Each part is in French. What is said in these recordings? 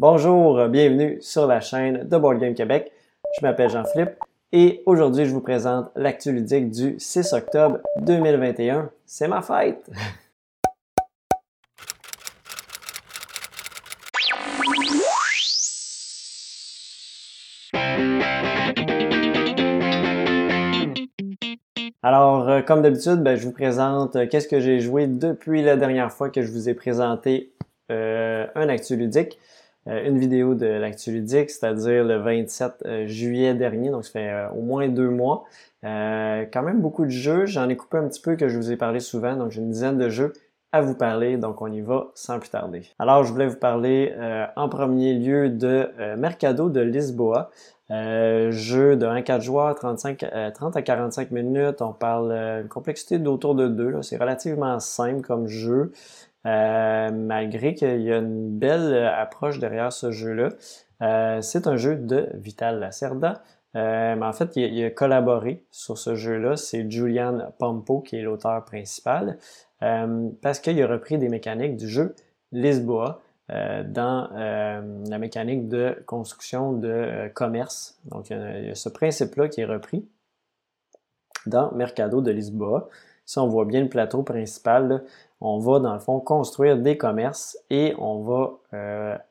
Bonjour, bienvenue sur la chaîne de Board Game Québec. Je m'appelle Jean-Philippe et aujourd'hui je vous présente l'actu ludique du 6 octobre 2021. C'est ma fête! Alors, euh, comme d'habitude, ben, je vous présente euh, qu'est-ce que j'ai joué depuis la dernière fois que je vous ai présenté euh, un actu ludique, une vidéo de l'actu c'est-à-dire le 27 juillet dernier, donc ça fait au moins deux mois. quand même beaucoup de jeux, j'en ai coupé un petit peu que je vous ai parlé souvent, donc j'ai une dizaine de jeux à vous parler, donc on y va sans plus tarder. Alors, je voulais vous parler en premier lieu de Mercado de Lisboa. Euh, jeu de 1-4 joueurs, 35, 30 euh, à 45 minutes. On parle euh, une complexité d'autour de 2. C'est relativement simple comme jeu, malgré qu'il y a une belle approche derrière ce jeu-là. c'est un jeu de Vital Lacerda. en fait, il, a collaboré sur ce jeu-là. C'est Julian Pompo qui est l'auteur principal. parce qu'il a repris des mécaniques du jeu Lisboa. Euh, dans euh, la mécanique de construction de euh, commerce. Donc, il y a, ce principe-là qui est repris dans Mercado de Lisboa. Si on voit bien le plateau principal, on va dans le fond construire des commerces et on va,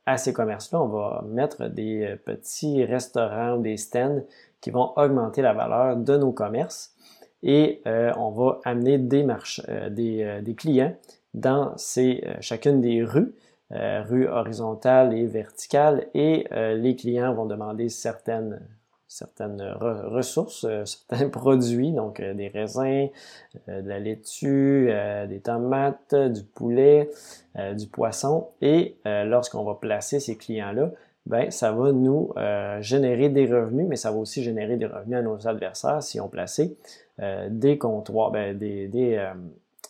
à ces commerces-là, on va mettre des petits restaurants, des stands qui vont augmenter la valeur de nos commerces et on va amener des, marches, des, des clients dans ces, chacune des rues euh, rue horizontale et verticale et euh, les clients vont demander certaines certaines ressources, euh, certains produits, donc des raisins, de la laitue, des tomates, du poulet, du poisson. Et lorsqu'on va placer ces clients-là, ben, ça va nous générer des revenus, mais ça va aussi générer des revenus à nos adversaires si on plaçait des comptoirs, ben, des, des,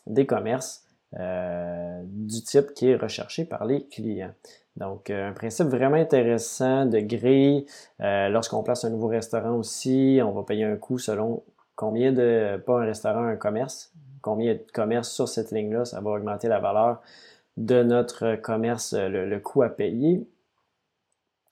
des commerces euh, du type qui est recherché par les clients. Donc, euh, un principe vraiment intéressant de grille. Euh, lorsqu'on place un nouveau restaurant aussi, on va payer un coût selon combien de, pas un restaurant, un commerce, combien de commerce sur cette ligne-là, ça va augmenter la valeur de notre commerce, le coût à payer.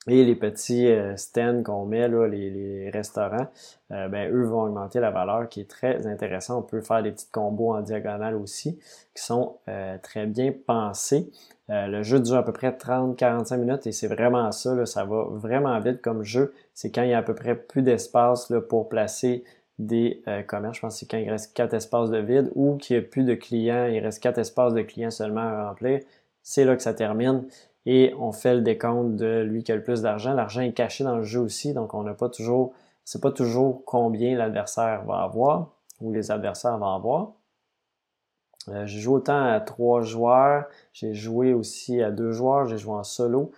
Et les petits euh, stands qu'on met, là, les, restaurants, euh, ben, eux vont augmenter la valeur qui est très intéressant. On peut faire des petits combos en diagonale aussi qui sont euh, très bien pensés. le jeu dure à peu près 30-45 minutes et c'est vraiment ça, là, ça va vraiment vite comme jeu. C'est quand il y a à peu près plus d'espace pour placer des commerces. Je pense que c'est quand il reste quatre espaces de vide ou qu'il n'y a plus de clients, il reste quatre espaces de clients seulement à remplir. C'est là que ça termine et on fait le décompte de lui qui a le plus d'argent. L'argent est caché dans le jeu aussi, donc on n'a pas toujours, c'est pas toujours combien l'adversaire va avoir ou les adversaires vont avoir. Euh, j'ai joué autant à trois joueurs, j'ai joué aussi à deux joueurs, j'ai joué en solo.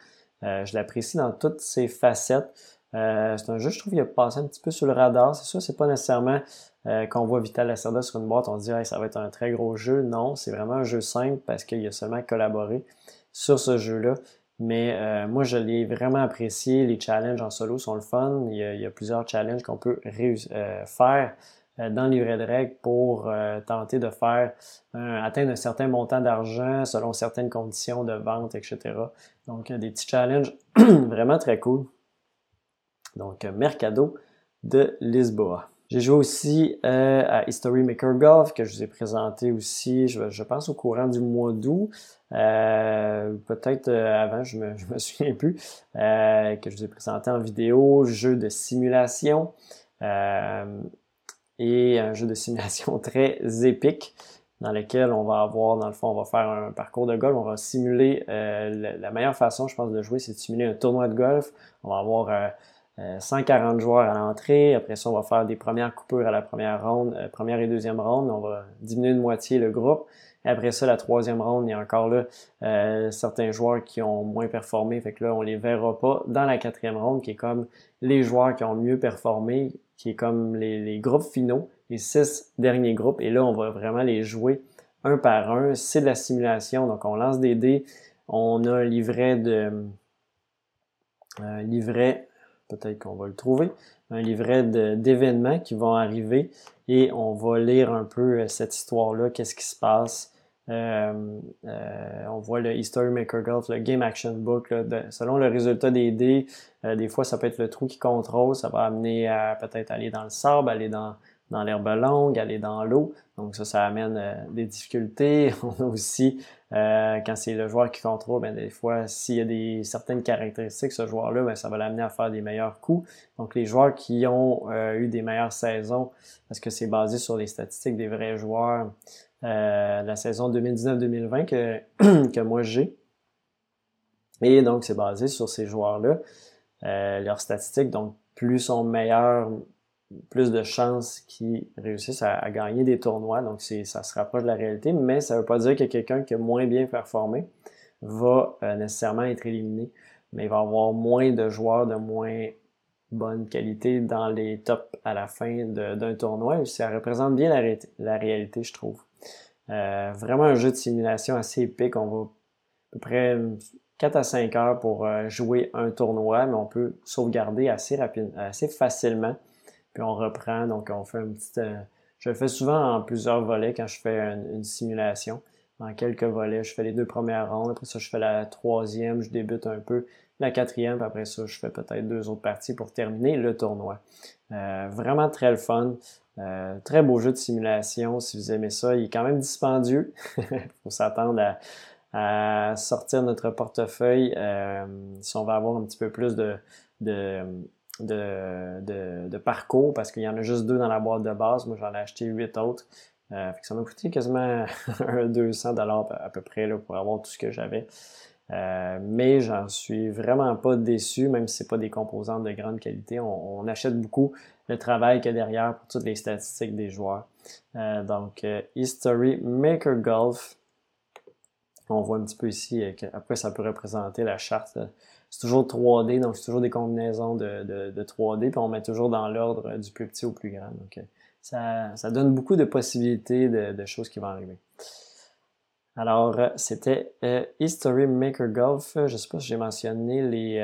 Euh, je l'apprécie dans toutes ses facettes. Euh, c'est un jeu, je trouve, qui a passé un petit peu sur le radar. C'est sûr, c'est pas nécessairement quand on voit Vital Lacerda sur une boîte, on se dit ça va être un très gros jeu. Non, c'est vraiment un jeu simple parce qu'il a seulement collaboré sur ce jeu-là. Mais euh, moi, je l'ai vraiment apprécié. Les challenges en solo sont le fun. Il y a, plusieurs challenges qu'on peut euh, faire euh, dans livret de règles pour tenter de faire atteindre un certain montant d'argent selon certaines conditions de vente, etc. Donc, des petits challenges vraiment très cool. Donc, Mercado de Lisboa. J'ai joué aussi euh, à History Maker Golf que je vous ai présenté aussi, je, pense au courant du mois d'août, euh, peut-être euh, avant, je me, je me souviens plus, que je vous ai présenté en vidéo, jeu de simulation et un jeu de simulation très épique dans lequel on va avoir, dans le fond, on va faire un parcours de golf, on va simuler, la, meilleure façon, je pense, de jouer, c'est de simuler un tournoi de golf. On va avoir 140 euh, joueurs à l'entrée. Après ça, on va faire des premières coupures à la première ronde, euh, première et deuxième ronde. On va diminuer de moitié le groupe. Et après ça, la troisième ronde, il y a encore là euh, certains joueurs qui ont moins performé. Fait que là, on les verra pas dans la quatrième ronde, qui est comme les joueurs qui ont mieux performé, qui est comme les, les groupes finaux, les six derniers groupes. Et là, on va vraiment les jouer un par un. C'est de la simulation. Donc, on lance des dés. On a un livret de un livret peut-être qu'on va le trouver, un livret d'événements qui vont arriver et on va lire un peu euh, cette histoire-là, qu'est-ce qui se passe on voit le History Maker Golf, le Game Action Book. selon le résultat des dés, des fois ça peut être le trou qui contrôle, ça va amener à peut-être aller dans le sable, aller dans dans l'herbe longue, aller dans l'eau. Donc ça, ça amène euh, des difficultés. On a aussi, euh, quand c'est le joueur qui contrôle, ben, des fois, s'il y a des certaines caractéristiques, ce joueur-là, ben, ça va l'amener à faire des meilleurs coups. Donc les joueurs qui ont euh, eu des meilleures saisons, parce que c'est basé sur les statistiques des vrais joueurs euh, la saison 2019-2020 que, que moi j'ai. Et donc c'est basé sur ces joueurs-là, leurs statistiques. Donc plus sont meilleurs plus de chances qu'ils réussissent à, gagner des tournois. Donc, ça se rapproche de la réalité, mais ça ne veut pas dire que quelqu'un qui a moins bien performé va euh, nécessairement être éliminé. Mais il va avoir moins de joueurs de moins bonne qualité dans les tops à la fin d'un tournoi. Ça représente bien la, la réalité, je trouve. Euh, vraiment un jeu de simulation assez épique. On va à peu près 4 à 5 heures pour euh, jouer un tournoi, mais on peut sauvegarder assez assez facilement puis on reprend. Donc, on fait un petit. Euh, je le fais souvent en plusieurs volets quand je fais une, simulation. En quelques volets, je fais les deux premières rondes. Après ça, je fais la troisième, je débute un peu la quatrième. Puis après ça, je fais peut-être deux autres parties pour terminer le tournoi. Euh, vraiment très le fun. Euh, très beau jeu de simulation. Si vous aimez ça, il est quand même dispendieux. Il faut s'attendre à, sortir notre portefeuille si on va avoir un petit peu plus de, de de, parcours parce qu'il y en a juste deux dans la boîte de base. Moi, j'en ai acheté huit autres. Euh, ça m'a coûté quasiment 200 dollars à peu près là, pour avoir tout ce que j'avais. Euh, mais j'en suis vraiment pas déçu, même si c'est pas des composantes de grande qualité. On, achète beaucoup le travail qu'il y a derrière pour toutes les statistiques des joueurs. Euh, donc, History Maker Golf. On voit un petit peu ici, après ça peut représenter la charte c'est toujours 3D, donc c'est toujours des combinaisons de, de, 3D, puis on met toujours dans l'ordre du plus petit au plus grand. Donc, euh, ça, ça donne beaucoup de possibilités de, de, choses qui vont arriver. Alors, euh, c'était euh, History Maker Golf. Je ne sais pas si j'ai mentionné les...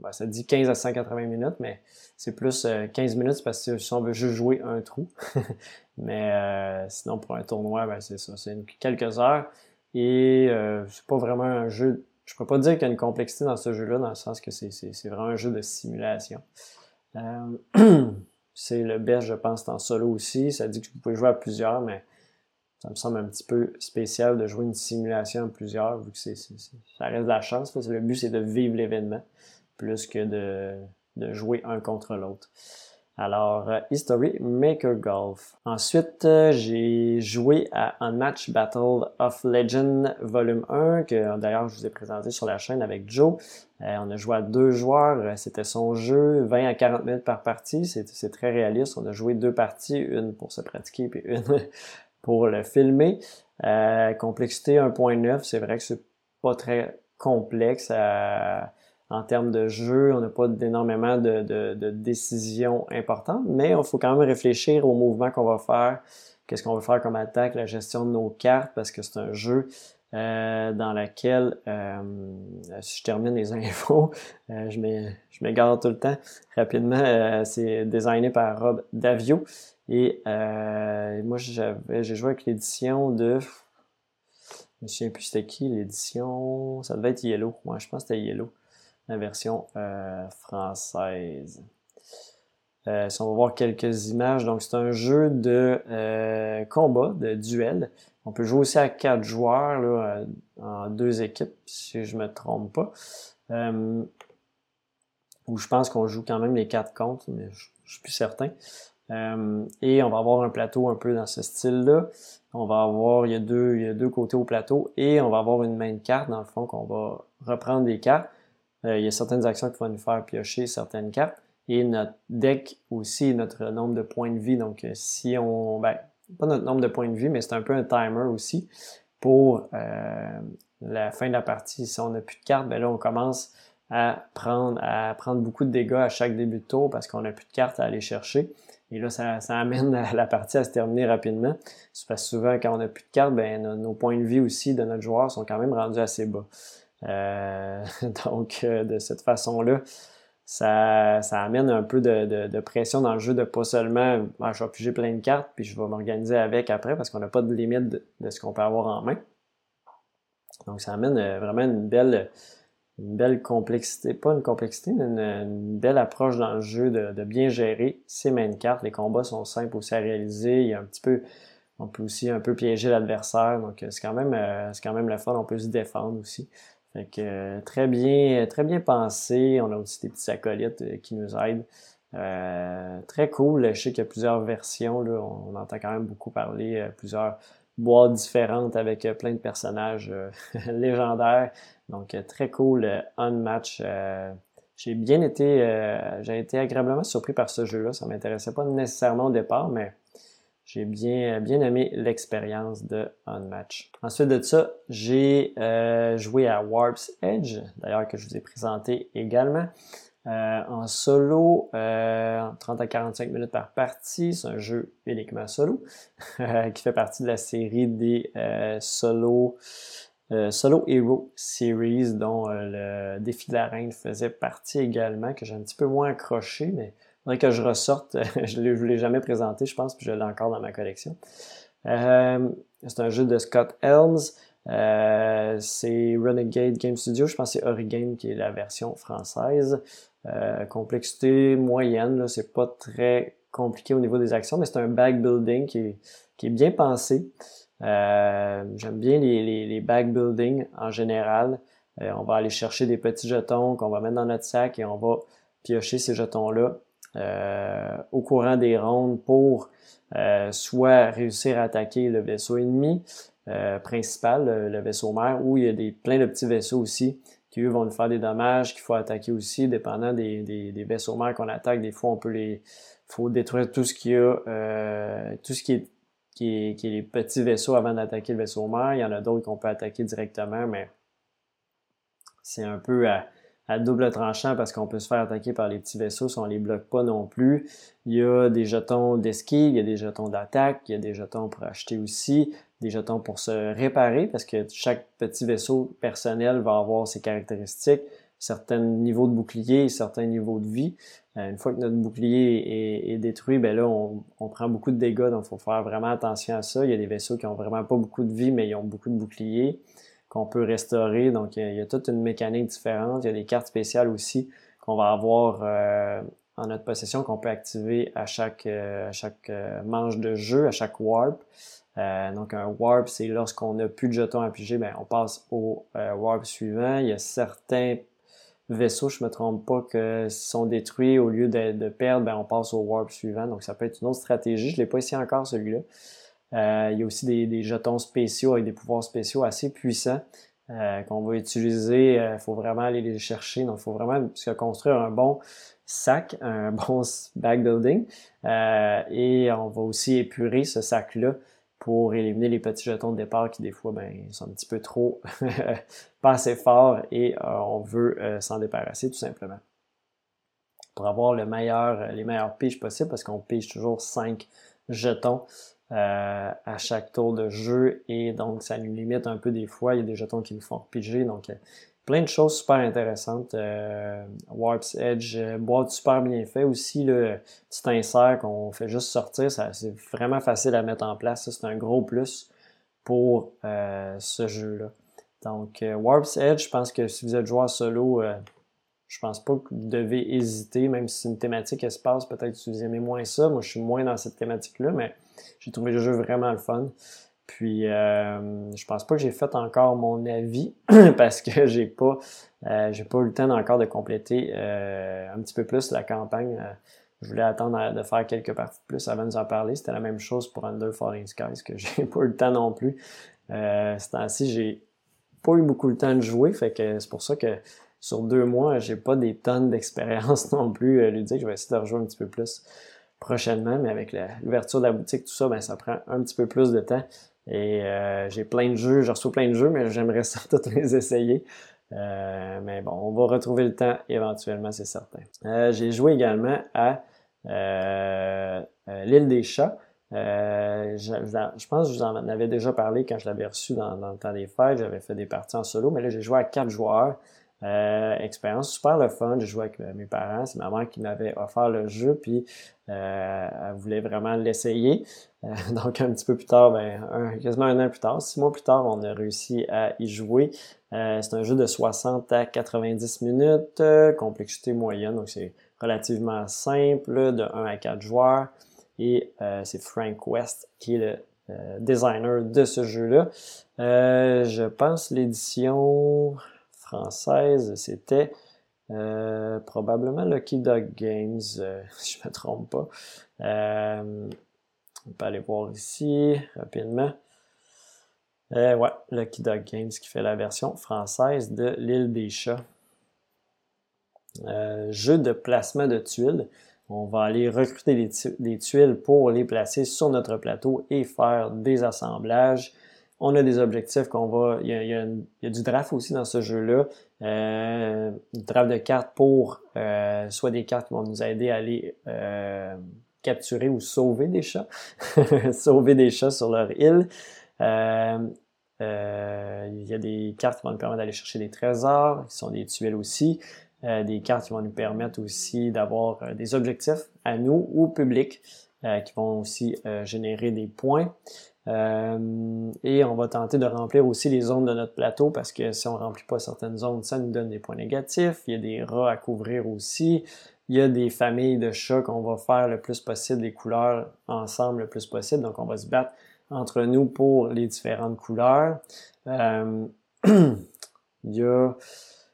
Ben, ça dit 15 à 180 minutes, mais c'est plus 15 minutes parce que si on veut juste jouer un trou. mais sinon, pour un tournoi, ben, c'est ça. C'est quelques heures. Et c'est pas vraiment un jeu je peux pas dire qu'il y a une complexité dans ce jeu-là, dans le sens que c'est vraiment un jeu de simulation. Euh, c'est le best, je pense, en solo aussi. Ça dit que vous pouvez jouer à plusieurs, mais ça me semble un petit peu spécial de jouer une simulation à plusieurs, vu que c'est, ça reste de la chance. Le but, c'est de vivre l'événement, plus que de, de jouer un contre l'autre. Alors, euh, History Maker Golf. Ensuite, euh, j'ai joué à Unmatch Battle of Legend Volume 1, que d'ailleurs je vous ai présenté sur la chaîne avec Joe. Euh, on a joué à deux joueurs, c'était son jeu, 20 à 40 minutes par partie, c'est très réaliste. On a joué deux parties, une pour se pratiquer puis une pour le filmer. complexité 1.9, c'est vrai que c'est pas très complexe en termes de jeu, on n'a pas énormément de, de, décisions importantes, mais il faut quand même réfléchir au mouvement qu'on va faire, qu'est-ce qu'on veut faire comme attaque, la gestion de nos cartes, parce que c'est un jeu euh, dans lequel, euh, si je termine les infos, euh, je m'égare tout le temps rapidement, c'est designé par Rob Davio. Et moi, j'ai joué avec l'édition de... Je me souviens plus c'était qui l'édition. Ça devait être Yellow. Moi, je pense que c'était Yellow la version euh, française. Euh, si on va voir quelques images, donc c'est un jeu de euh, combat, de duel. On peut jouer aussi à quatre joueurs là, en deux équipes, si je me trompe pas. où je pense qu'on joue quand même les quatre contre, mais je, je suis plus certain. et on va avoir un plateau un peu dans ce style-là. On va avoir, il y, a deux, il y a deux côtés au plateau et on va avoir une main de carte dans le fond qu'on va reprendre des cartes. Euh, il y a certaines actions qui vont nous faire piocher certaines cartes. Et notre deck aussi, notre nombre de points de vie. Donc, euh, si on. Ben, pas notre nombre de points de vie, mais c'est un peu un timer aussi pour euh, la fin de la partie. Si on n'a plus de cartes, ben là, on commence à prendre, à prendre beaucoup de dégâts à chaque début de tour parce qu'on n'a plus de cartes à aller chercher. Et là, ça, ça amène la, partie à se terminer rapidement. Parce que souvent, quand on n'a plus de cartes, ben, nos, nos, points de vie aussi de notre joueur sont quand même rendus assez bas. Euh, donc, euh, de cette façon-là, ça, ça amène un peu de, de, pression dans le jeu de pas seulement ben, je vais piger plein de cartes puis je vais m'organiser avec après parce qu'on n'a pas de limite de, ce qu'on peut avoir en main. Donc ça amène euh, vraiment une belle, une belle complexité, pas une complexité, mais une, belle approche dans le jeu de, de, bien gérer ces main cartes. Les combats sont simples aussi à réaliser. Il y a un petit peu, on peut aussi un peu piéger l'adversaire. Donc c'est quand même, c'est quand même le fun. On peut se défendre aussi. Fait que euh, très bien, très bien pensé. On a aussi des petits acolytes euh, qui nous aident. Euh, très cool. Je sais qu'il y a plusieurs versions. Là. On, entend quand même beaucoup parler, plusieurs boîtes différentes avec plein de personnages légendaires. Donc très cool. Unmatch. j'ai bien été, j'ai été agréablement surpris par ce jeu-là. Ça m'intéressait pas nécessairement au départ, mais j'ai bien, bien aimé l'expérience de Unmatch. Ensuite de ça, j'ai euh, joué à Warp's Edge, d'ailleurs que je vous ai présenté également. Euh, en solo, euh, 30 à 45 minutes par partie. C'est un jeu uniquement solo qui fait partie de la série des euh, solo, euh, solo Hero Series dont le défi de la reine faisait partie également, que j'ai un petit peu moins accroché, mais faudrait que je ressorte. je ne l'ai jamais présenté, je pense, puis je l'ai encore dans ma collection. Euh, c'est un jeu de Scott Helms. Euh, c'est Renegade Game Studio. Je pense que c'est Origame qui est la version française. Euh, complexité moyenne, là, c'est pas très compliqué au niveau des actions, mais c'est un bag building qui est, bien pensé. J'aime bien les, les, building en général. on va aller chercher des petits jetons qu'on va mettre dans notre sac et on va piocher ces jetons-là euh, au courant des rondes pour euh, soit réussir à attaquer le vaisseau ennemi euh, principal, le, vaisseau mère, ou il y a des, plein de petits vaisseaux aussi qui eux vont nous faire des dommages qu'il faut attaquer aussi, dépendant des, vaisseaux mères qu'on attaque. Des fois, on peut les, faut détruire tout ce qu'il y a, tout ce qui est, qui qui les petits vaisseaux avant d'attaquer le vaisseau mère. Il y en a d'autres qu'on peut attaquer directement, mais c'est un peu à, à double tranchant parce qu'on peut se faire attaquer par les petits vaisseaux si on les bloque pas non plus. Il y a des jetons d'esquive, il y a des jetons d'attaque, il y a des jetons pour acheter aussi, des jetons pour se réparer parce que chaque petit vaisseau personnel va avoir ses caractéristiques, certains niveaux de bouclier, certains niveaux de vie. Euh, une fois que notre bouclier est, détruit, ben là, on, prend beaucoup de dégâts, donc il faut faire vraiment attention à ça. Il y a des vaisseaux qui ont vraiment pas beaucoup de vie, mais ils ont beaucoup de boucliers qu'on peut restaurer. Donc, il y, a, toute une mécanique différente. Il y a des cartes spéciales aussi qu'on va avoir euh, en notre possession qu'on peut activer à chaque, euh, chaque euh, manche de jeu, à chaque warp. donc, un warp, c'est lorsqu'on n'a plus de jetons à piger, ben, on passe au warp suivant. Il y a certains vaisseaux, je me trompe pas, que sont détruits au lieu de, perdre, ben, on passe au warp suivant. Donc, ça peut être une autre stratégie. Je l'ai pas ici encore, celui-là. Euh, il y a aussi des, jetons spéciaux avec des pouvoirs spéciaux assez puissants euh, qu'on va utiliser. Il euh, faut vraiment aller les chercher. Donc, il faut vraiment se construire un bon sac, un bon bag building. et on va aussi épurer ce sac-là pour éliminer les petits jetons de départ qui des fois ben, sont un petit peu trop pas assez forts et on veut s'en débarrasser tout simplement. Pour avoir le meilleur, les meilleures piges possibles parce qu'on pige toujours 5 jetons euh, à chaque tour de jeu et donc ça nous limite un peu des fois. Il y a des jetons qui nous font piger. Donc euh, plein de choses super intéressantes. Euh, Warp's Edge, boîte super bien fait aussi. Le petit insert qu'on fait juste sortir, c'est vraiment facile à mettre en place. C'est un gros plus pour ce jeu-là. Donc Warp's Edge, je pense que si vous êtes joueur solo, je pense pas que vous devez hésiter, même si c'est une thématique espace, peut-être que vous aimez moins ça. Moi, je suis moins dans cette thématique-là, mais j'ai trouvé le jeu vraiment le fun. Puis euh, je pense pas que j'ai fait encore mon avis parce que j'ai pas euh, j'ai pas eu le temps encore de compléter euh, un petit peu plus la campagne. Euh, je voulais attendre de faire quelques parties plus avant de nous en parler. C'était la même chose pour Under Falling Skies que j'ai pas eu le temps non plus. Euh, ce temps-ci, j'ai pas eu beaucoup le temps de jouer, fait que c'est pour ça que sur deux mois, j'ai pas des tonnes d'expérience non plus euh. Je vais essayer de rejouer un petit peu plus prochainement, mais avec l'ouverture de la boutique, tout ça, ben, ça prend un petit peu plus de temps. Et euh, j'ai plein de jeux, je reçois plein de jeux, mais j'aimerais ça les essayer. Euh, mais bon, on va retrouver le temps éventuellement, c'est certain. Euh, j'ai joué également à l'île des chats. Je, je, pense que je vous en avais déjà parlé quand je l'avais reçu dans, dans, le temps des fêtes. J'avais fait des parties en solo, mais là j'ai joué à quatre joueurs. Euh, expérience super le fun. J'ai joué avec mes parents. C'est ma mère qui m'avait offert le jeu, puis elle voulait vraiment l'essayer. donc un petit peu plus tard, ben, quasiment un an plus tard, six mois plus tard, on a réussi à y jouer. c'est un jeu de 60 à 90 minutes, complexité moyenne, donc c'est relativement simple, de 1 à 4 joueurs. Et c'est Frank West qui est le euh, designer de ce jeu-là. Euh, je pense l'édition française, c'était euh, probablement Lucky Dog Games, si je ne me trompe pas. on peut aller voir ici rapidement. ouais, Lucky Dog Games qui fait la version française de l'île des chats. jeu de placement de tuiles. On va aller recruter des, tuiles pour les placer sur notre plateau et faire des assemblages. On a des objectifs qu'on va. Il y, a, du draft aussi dans ce jeu-là. Euh, draft de cartes pour euh, soit des cartes qui vont nous aider à aller euh, capturer ou sauver des chats. sauver des chats sur leur île. il y a des cartes qui vont nous permettre d'aller chercher des trésors, qui sont des tuiles aussi. Euh, des cartes qui vont nous permettre aussi d'avoir euh, des objectifs à nous ou public euh, qui vont aussi générer des points. Et on va tenter de remplir aussi les zones de notre plateau parce que si on ne remplit pas certaines zones, ça nous donne des points négatifs. Il y a des rats à couvrir aussi. Il y a des familles de chats qu'on va faire le plus possible, des couleurs ensemble le plus possible. Donc on va se battre entre nous pour les différentes couleurs. il y a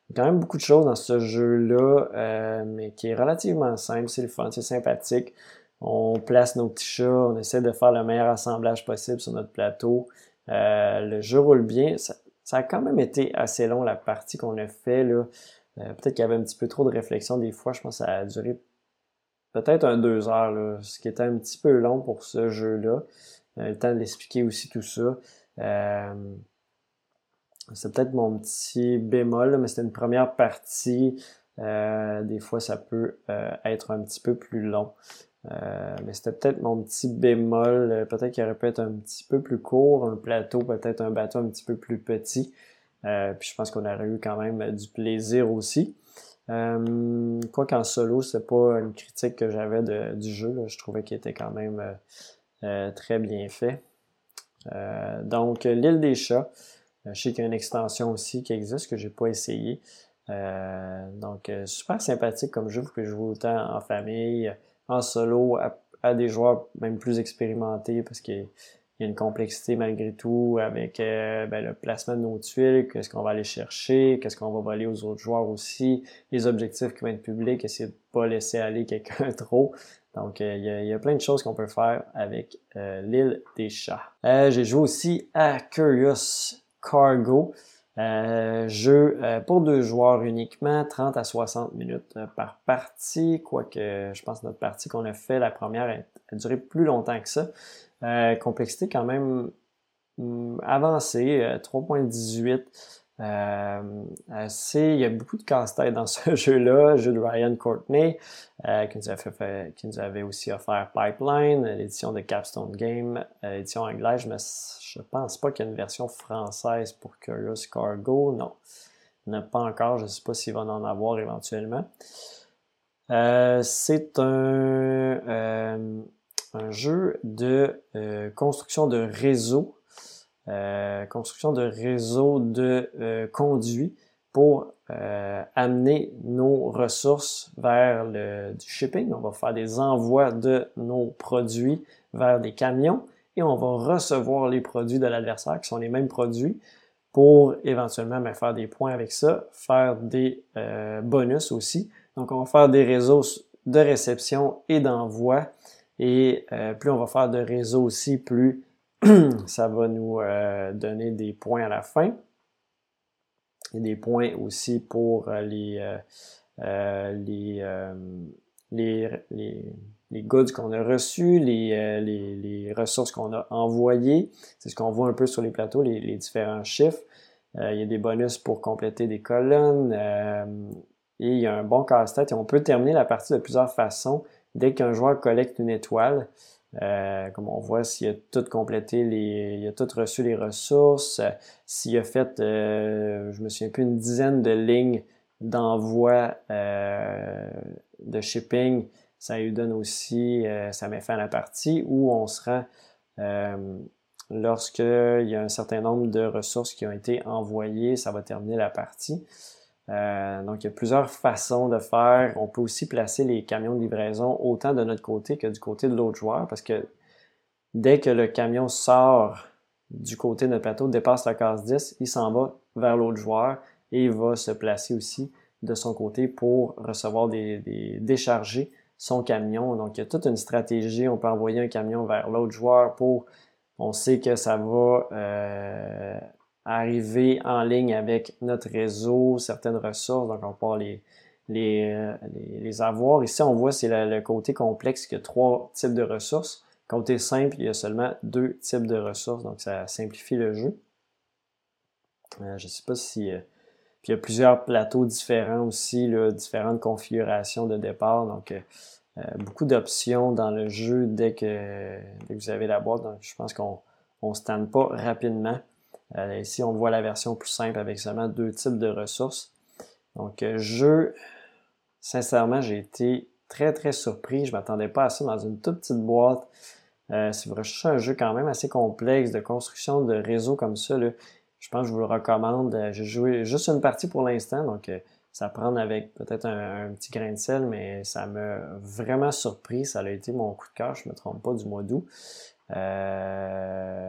il y a quand même beaucoup de choses dans ce jeu-là, euh, mais qui est relativement simple. C'est le fun, c'est sympathique. On place nos petits chats, on essaie de faire le meilleur assemblage possible sur notre plateau. Euh, le jeu roule bien. Ça, a quand même été assez long la partie qu'on a fait. là. Euh, peut-être qu'il y avait un petit peu trop de réflexion des fois. Je pense que ça a duré peut-être un deux heures, là, ce qui était un petit peu long pour ce jeu-là. le temps de l'expliquer aussi tout ça. C'est peut-être mon petit bémol, mais c'était une première partie. Euh, des fois, ça peut euh, être un petit peu plus long. Euh, mais c'était peut-être mon petit bémol. Peut-être qu'il aurait pu être un petit peu plus court, un plateau, peut-être un bateau un petit peu plus petit. puis je pense qu'on aurait eu quand même du plaisir aussi. quoi qu'en solo, c'est pas une critique que j'avais du jeu. Je trouvais qu'il était quand même très bien fait. donc, l'île des chats. Euh, je sais qu'il y a une extension aussi qui existe que j'ai pas essayé. Euh, donc, euh, super sympathique comme jeu. Vous pouvez jouer autant en famille, en solo, à, des joueurs même plus expérimentés parce qu'il y a une complexité malgré tout avec ben, le placement de nos tuiles, qu'est-ce qu'on va aller chercher, qu'est-ce qu'on va voler aux autres joueurs aussi, les objectifs qui vont être publics, essayer de pas laisser aller quelqu'un trop. Donc, il y, y a, plein de choses qu'on peut faire avec l'île des chats. J'ai joué aussi à Curious Cargo. Euh, jeu euh, pour deux joueurs uniquement, 30 à 60 minutes euh, par partie, quoique je pense que notre partie qu'on a fait, la première, a, duré plus longtemps que ça. complexité quand même hum, avancée, 3.18. Euh, il y a beaucoup de casse-tête dans ce jeu-là. Jeu de Ryan Courtney, euh, qui, nous fait, qui nous avait aussi offert Pipeline, l'édition de Capstone Game, euh, édition anglaise. Je ne pense pas qu'il y ait une version française pour Curious Cargo. Non, il pas encore. Je ne sais pas s'il va en avoir éventuellement. Euh, c'est un, un jeu de construction de réseau euh, construction de réseaux de euh, conduits pour euh, amener nos ressources vers le du shipping. On va faire des envois de nos produits vers des camions et on va recevoir les produits de l'adversaire qui sont les mêmes produits pour éventuellement ben, faire des points avec ça, faire des bonus aussi. Donc on va faire des réseaux de réception et d'envoi et plus on va faire de réseaux aussi, plus ça va nous euh, donner des points à la fin. Des points aussi pour euh, les, euh, les, les, les, goods qu'on a reçus, les, les, ressources qu'on a envoyées. C'est ce qu'on voit un peu sur les plateaux, les, différents chiffres. il y a des bonus pour compléter des colonnes. et il y a un bon casse-tête. Et on peut terminer la partie de plusieurs façons. Dès qu'un joueur collecte une étoile, euh, comme on voit, s'il a tout complété, les, il a tout reçu les ressources, s'il a fait, euh, je me souviens plus, une dizaine de lignes d'envoi de shipping, ça lui donne aussi, ça met fin à la partie où on se rend lorsqu'il y a un certain nombre de ressources qui ont été envoyées, ça va terminer la partie. Euh, donc, il y a plusieurs façons de faire. On peut aussi placer les camions de livraison autant de notre côté que du côté de l'autre joueur parce que dès que le camion sort du côté de notre plateau, dépasse la case 10, il s'en va vers l'autre joueur et il va se placer aussi de son côté pour recevoir des, des décharger son camion. Donc, il y a toute une stratégie. On peut envoyer un camion vers l'autre joueur pour on sait que ça va euh, arriver en ligne avec notre réseau, certaines ressources, donc on peut les, les, euh, les, les avoir. Ici, on voit c'est le, côté complexe qu'il y a trois types de ressources. Côté simple, il y a seulement deux types de ressources, donc ça simplifie le jeu. Euh, je ne sais pas si... puis il y a plusieurs plateaux différents aussi, là, différentes configurations de départ, donc euh, beaucoup d'options dans le jeu dès que, vous avez la boîte. Donc, je pense qu'on ne se pas rapidement. Euh, ici, on voit la version plus simple avec seulement deux types de ressources. Donc, euh, jeu, sincèrement, j'ai été très, très surpris. Je ne m'attendais pas à ça dans une toute petite boîte. si vous recherchez un jeu quand même assez complexe de construction de réseau comme ça, je pense que je vous le recommande. J'ai joué juste une partie pour l'instant, donc ça prend avec peut-être un, petit grain de sel, mais ça m'a vraiment surpris. Ça a été mon coup de cœur, je ne me trompe pas, du mois d'août. Euh,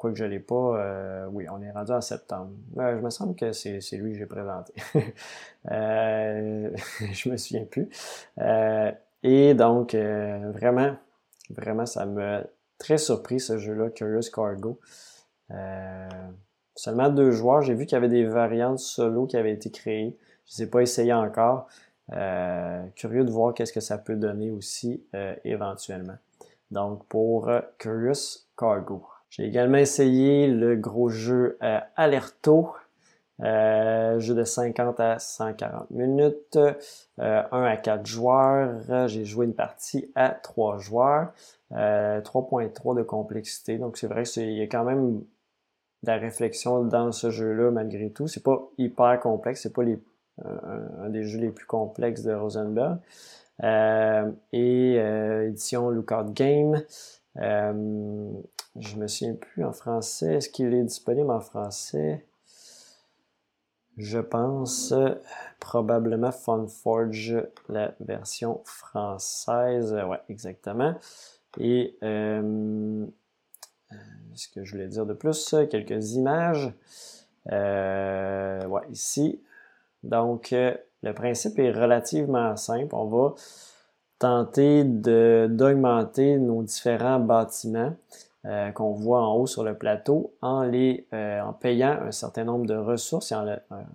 Quoique je ne l'ai pas, euh, oui, on est rendu en septembre. Je me semble que c'est lui que j'ai présenté. euh, je me souviens plus. Euh, et donc, euh, vraiment, vraiment, ça m'a très surpris ce jeu-là, Curious Cargo. seulement deux joueurs. J'ai vu qu'il y avait des variantes solo qui avaient été créées. Je ne pas essayé encore. Curieux de voir qu'est-ce que ça peut donner aussi éventuellement. Donc pour euh, Curious Cargo. J'ai également essayé le gros jeu Alerto. jeu de 50 à 140 minutes, 1 à 4 joueurs. J'ai joué une partie à 3 joueurs, 3.3 de complexité. Donc c'est vrai qu'il y a quand même de la réflexion dans ce jeu-là malgré tout. C'est pas hyper complexe, c'est pas un, des jeux les plus complexes de Rosenberg. Euh, et euh, édition Lookout Game. Euh, je me souviens plus en français. Est-ce qu'il est disponible en français? Je pense probablement Funforge, la version française. Ouais, exactement. Et ce que je voulais dire de plus, quelques images. ouais, ici, donc, euh, le principe est relativement simple. On va tenter d'augmenter nos différents bâtiments euh, qu'on voit en haut sur le plateau en, euh, payant un certain nombre de ressources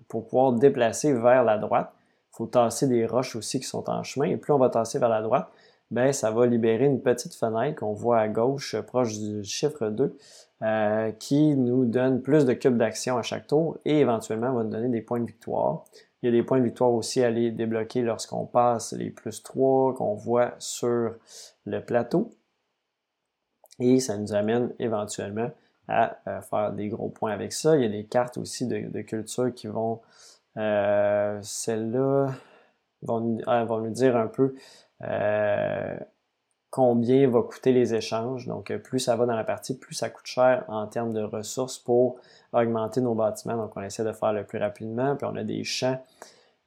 pour pouvoir déplacer vers la droite. Il faut tasser des roches aussi qui sont en chemin et plus on va tasser vers la droite, ben, ça va libérer une petite fenêtre qu'on voit à gauche proche du chiffre 2 euh, qui nous donne plus de cubes d'action à chaque tour et éventuellement va nous donner des points de victoire. Il y a des points de victoire aussi à aller débloquer lorsqu'on passe les plus 3 qu'on voit sur le plateau. Et ça nous amène éventuellement à euh, faire des gros points avec ça. Il y a des cartes aussi de, culture qui vont, euh, celles-là, vont, ah, vont, nous dire un peu euh, combien va coûter les échanges. Donc, euh, plus ça va dans la partie, plus ça coûte cher en termes de ressources pour augmenter nos bâtiments. Donc, on essaie de faire le plus rapidement. Puis, on a des champs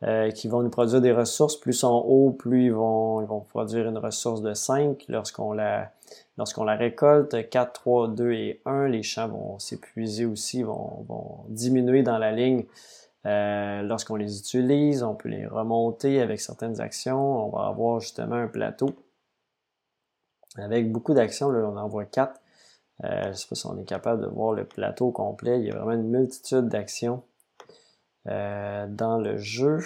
euh, qui vont nous produire des ressources. Plus sont hauts, plus ils vont, ils vont produire une ressource de 5 lorsqu'on la, la récolte. 4, 3, 2 et 1, les champs vont s'épuiser aussi, vont, vont diminuer dans la ligne. Euh, lorsqu'on les utilise, on peut les remonter avec certaines actions. On va avoir justement un plateau avec beaucoup d'actions, on en voit quatre. Euh, je ne sais pas si on est capable de voir le plateau complet. Il y a vraiment une multitude d'actions euh, dans le jeu.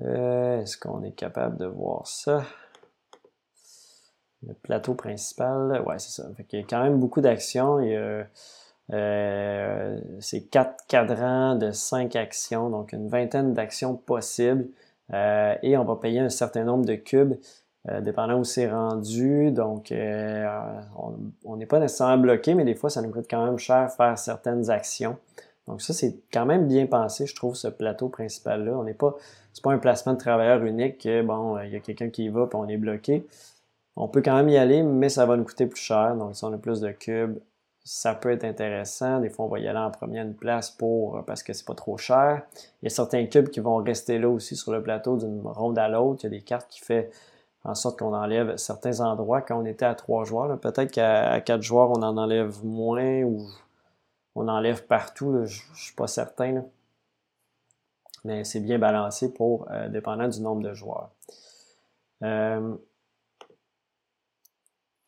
Euh, est-ce qu'on est capable de voir ça? Le plateau principal, ouais, c'est ça. il y a quand même beaucoup d'actions. Il y a c'est quatre cadrans de cinq actions, donc une vingtaine d'actions possibles. et on va payer un certain nombre de cubes euh, dépendant où c'est rendu. Donc, euh, on n'est pas nécessairement bloqué, mais des fois, ça nous coûte quand même cher faire certaines actions. Donc ça, c'est quand même bien pensé, je trouve, ce plateau principal-là. On n'est pas, c'est pas un placement de travailleur unique. Bon, il y a quelqu'un qui y va, puis on est bloqué. On peut quand même y aller, mais ça va nous coûter plus cher. Donc, si on a plus de cubes, ça peut être intéressant. Des fois, on va y aller en première place pour parce que c'est pas trop cher. Il y a certains cubes qui vont rester là aussi sur le plateau d'une ronde à l'autre. Il y a des cartes qui font en sorte qu'on enlève certains endroits quand on était à trois joueurs. Peut-être qu'à quatre joueurs, on en enlève moins ou on enlève partout. Je, ne suis pas certain. Mais c'est bien balancé pour euh, dépendant du nombre de joueurs. Euh,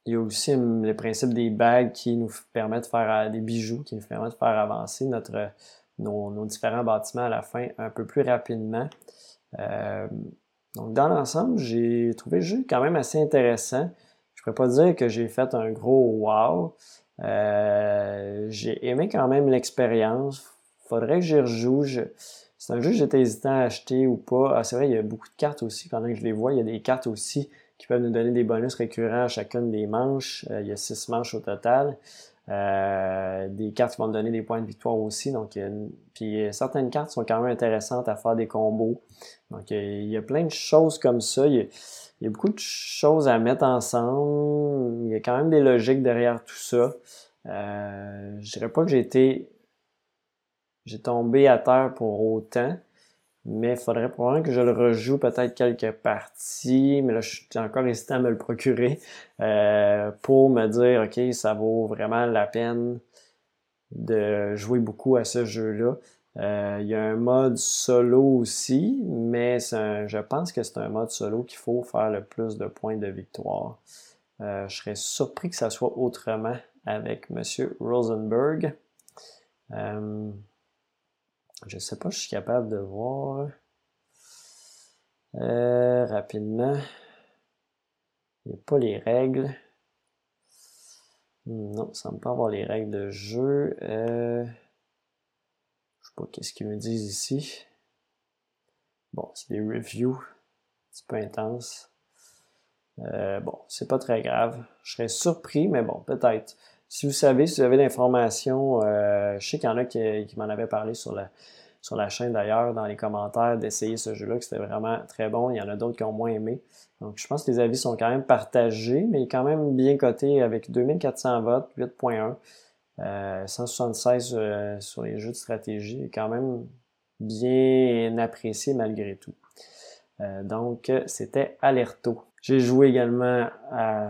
il y a aussi le principe des bagues qui nous permettent de faire des bijoux, qui nous permettent de faire avancer notre, nos, différents bâtiments à la fin un peu plus rapidement. Euh, donc, dans l'ensemble, j'ai trouvé le jeu quand même assez intéressant. Je ne pourrais pas dire que j'ai fait un gros wow. Euh, j'ai aimé quand même l'expérience. Faudrait que j'y rejoue. C'est un jeu que j'étais hésitant à acheter ou pas. Ah, c'est vrai, il y a beaucoup de cartes aussi. Pendant que je les vois, il y a des cartes aussi qui peuvent nous donner des bonus récurrents à chacune des manches. Euh, il y a six manches au total. Euh, des cartes qui vont nous donner des points de victoire aussi. Donc, puis euh, certaines cartes sont quand même intéressantes à faire des combos. Donc, il y a plein de choses comme ça. Il y a, beaucoup de choses à mettre ensemble. Il y a quand même des logiques derrière tout ça. Euh, je dirais pas que j'ai été j'ai tombé à terre pour autant mais il faudrait probablement que je le rejoue peut-être quelques parties, mais là je suis encore hésitant à me le procurer euh, pour me dire ok ça vaut vraiment la peine de jouer beaucoup à ce jeu-là. Euh, il y a un mode solo aussi, mais je pense que c'est un mode solo qu'il faut faire le plus de points de victoire. Euh, je serais surpris que ça soit autrement avec M. Rosenberg. Je sais pas, je suis capable de voir euh, rapidement. Il n'y a pas les règles. Non, ça me pas avoir les règles de jeu. Euh, je sais pas qu'est-ce qu'ils me disent ici. Bon, c'est des reviews. C'est pas intense. Euh, bon, c'est pas très grave. Je serais surpris, mais bon, peut-être. Si vous savez, si vous avez l'information, euh, je sais qu'il y en a qui, m'en avaient parlé sur la, sur la chaîne d'ailleurs, dans les commentaires, d'essayer ce jeu-là, que c'était vraiment très bon. Il y en a d'autres qui ont moins aimé. Donc je pense que les avis sont quand même partagés, mais quand même bien cotés avec 2400 votes, 8.1, euh, 176 euh, sur les jeux de stratégie, quand même bien apprécié malgré tout. Euh, donc c'était Alerto. J'ai joué également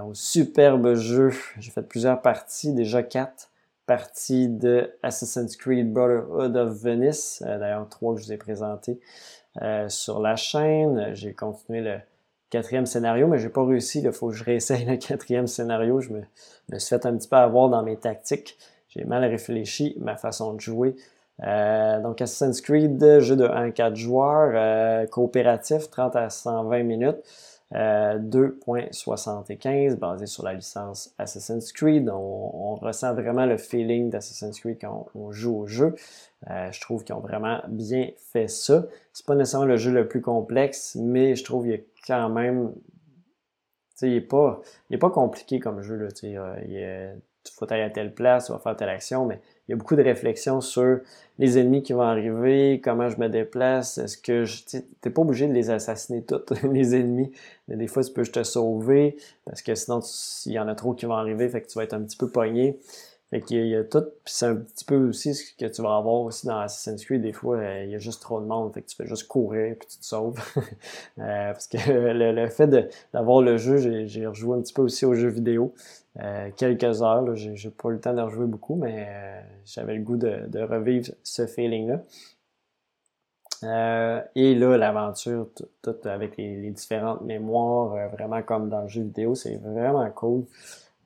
au superbe jeu. J'ai fait plusieurs parties, déjà quatre parties de Assassin's Creed Brotherhood of Venice. Euh, d'ailleurs, trois que je vous ai présentés euh, sur la chaîne. J'ai continué le quatrième scénario, mais j'ai pas réussi. Il faut que je réessaye le quatrième scénario. Je me, me, suis fait un petit peu avoir dans mes tactiques. J'ai mal réfléchi ma façon de jouer. Euh, donc Assassin's Creed, jeu de 1 à 4 joueurs, coopératif, 30 à 120 minutes. 2.75 euh, basé sur la licence Assassin's Creed. On, ressent vraiment le feeling d'Assassin's Creed quand on, joue au jeu. Euh, je trouve qu'ils ont vraiment bien fait ça. C'est pas nécessairement le jeu le plus complexe, mais je trouve qu'il a quand même. il n'est pas, il est pas compliqué comme jeu. Là, euh, il faut aller à telle place, tu vas faire telle action, mais il y a beaucoup de réflexions sur les ennemis qui vont arriver, comment je me déplace, est-ce que je... T'es pas obligé de les assassiner tous, les ennemis. Mais des fois, tu peux te sauver, parce que sinon, il y en a trop qui vont arriver, fait que tu vas être un petit peu pogné. Fait qu'il y, a tout, puis c'est un petit peu aussi ce que tu vas avoir aussi dans Assassin's Creed, des fois, euh, il y a juste trop de monde, fait que tu fais juste courir, puis tu te sauves. euh, parce que le, fait d'avoir le jeu, j'ai rejoué un petit peu aussi au jeu vidéo, euh, quelques heures, j'ai pas eu le temps de rejouer beaucoup, mais euh, j'avais le goût de, de revivre ce feeling-là. Euh, et là, l'aventure, tout avec les, les, différentes mémoires, vraiment comme dans le jeu vidéo, c'est vraiment cool.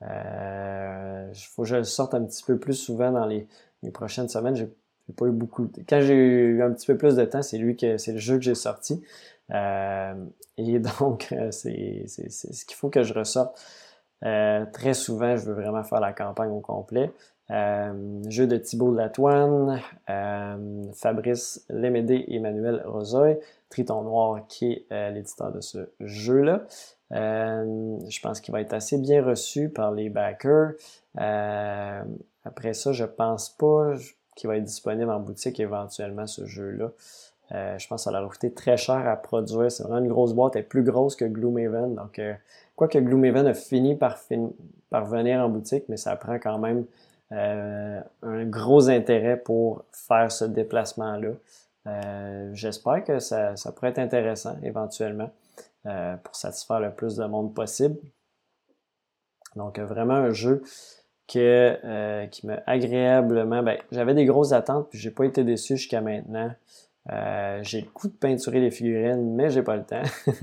Euh, il faut que je sorte un petit peu plus souvent dans les, prochaines semaines. J'ai pas eu beaucoup. De... Quand j'ai eu un petit peu plus de temps, c'est lui que c'est le jeu que j'ai sorti. Euh, et donc, euh, c'est ce qu'il faut que je ressorte. très souvent, je veux vraiment faire la campagne au complet. jeu de Thibault Latoine, Fabrice Lémédé et Emmanuel Rosoy, Triton Noir qui est l'éditeur de ce jeu-là. Euh, je pense qu'il va être assez bien reçu par les backers. Euh, après ça, je pense pas qui va être disponible en boutique éventuellement, ce jeu-là. Euh, je pense que ça leur a coûté très cher à produire. C'est vraiment une grosse boîte. Elle est plus grosse que Gloomhaven. Donc, euh, quoi que Gloomhaven a fini par, par venir en boutique, mais ça prend quand même euh, un gros intérêt pour faire ce déplacement-là. J'espère que ça, ça, pourrait être intéressant éventuellement pour satisfaire le plus de monde possible. Donc, vraiment un jeu que, qui m'a agréablement. Ben, J'avais des grosses attentes, puis j'ai pas été déçu jusqu'à maintenant. Euh, j'ai le coup de peinturer les figurines, mais j'ai pas le temps.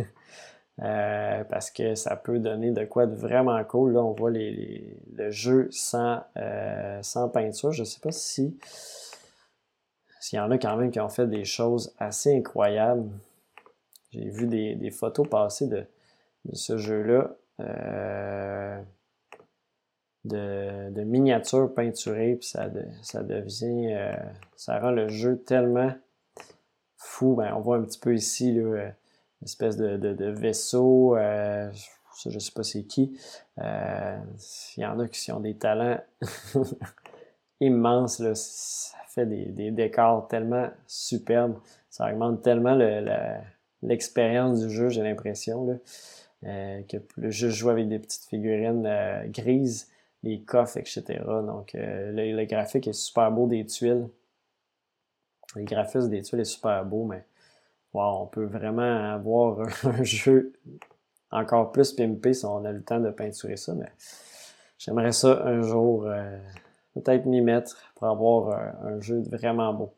Euh, parce que ça peut donner de quoi de vraiment cool. Là, on voit le jeu sans, euh, sans peinture. Je sais pas si s'il y en a quand même qui ont fait des choses assez incroyables. J'ai vu des, photos passer de, ce jeu-là. de, de miniatures peinturées, puis ça, ça devient. ça rend le jeu tellement fou. Ben, on voit un petit peu ici là, euh, une espèce de, de, vaisseau. Euh, je ne sais pas c'est qui. Euh, il y en a qui ont des talents immenses. Là. Ça fait des, des, décors tellement superbes. Ça augmente tellement l'expérience du jeu, j'ai l'impression. que le jeu joue avec des petites figurines grises, les coffres, etc. Donc le, le, graphique est super beau des tuiles. Les graphismes des tuiles est super beau, mais on peut vraiment avoir un jeu encore plus pimpé si on a le temps de peinturer ça, mais j'aimerais ça un jour euh, peut-être m'y mettre pour avoir euh, un, jeu vraiment beau.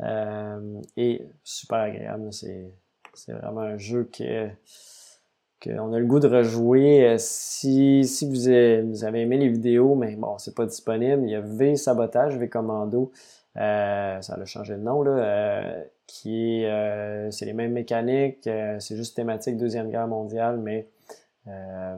Euh, et super agréable, c'est, vraiment un jeu que qu'on a le goût de rejouer. Si, si vous, avez, aimé les vidéos, mais bon, c'est pas disponible. Il y a V Sabotage, V Commando. Euh, ça a changé de nom, là, euh, qui est, euh, c'est les mêmes mécaniques, c'est juste thématique Deuxième Guerre mondiale, mais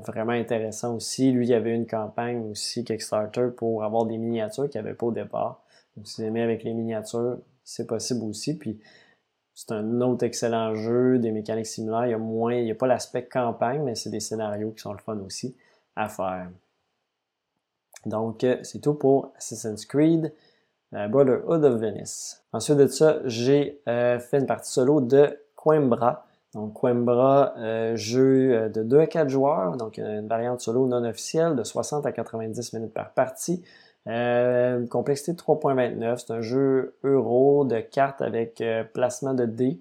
vraiment intéressant aussi. Lui, il y avait une campagne aussi Kickstarter pour avoir des miniatures qu'il n'y avait pas au départ. Donc, si vous aimez avec les miniatures, c'est possible aussi. Puis, c'est un autre excellent jeu, des mécaniques similaires. Il y a moins, il n'y a pas l'aspect campagne, mais c'est des scénarios qui sont le fun aussi à faire. Donc, c'est tout pour Assassin's Creed. Brotherhood of Venice. Ensuite de ça, j'ai euh, fait une partie solo de Coimbra. Donc Coimbra, euh, jeu euh, de 2 à 4 joueurs, donc une variante solo non officielle de 60 à 90 minutes par partie. Complexité de 3.29, c'est un jeu euro de cartes avec placement de dés.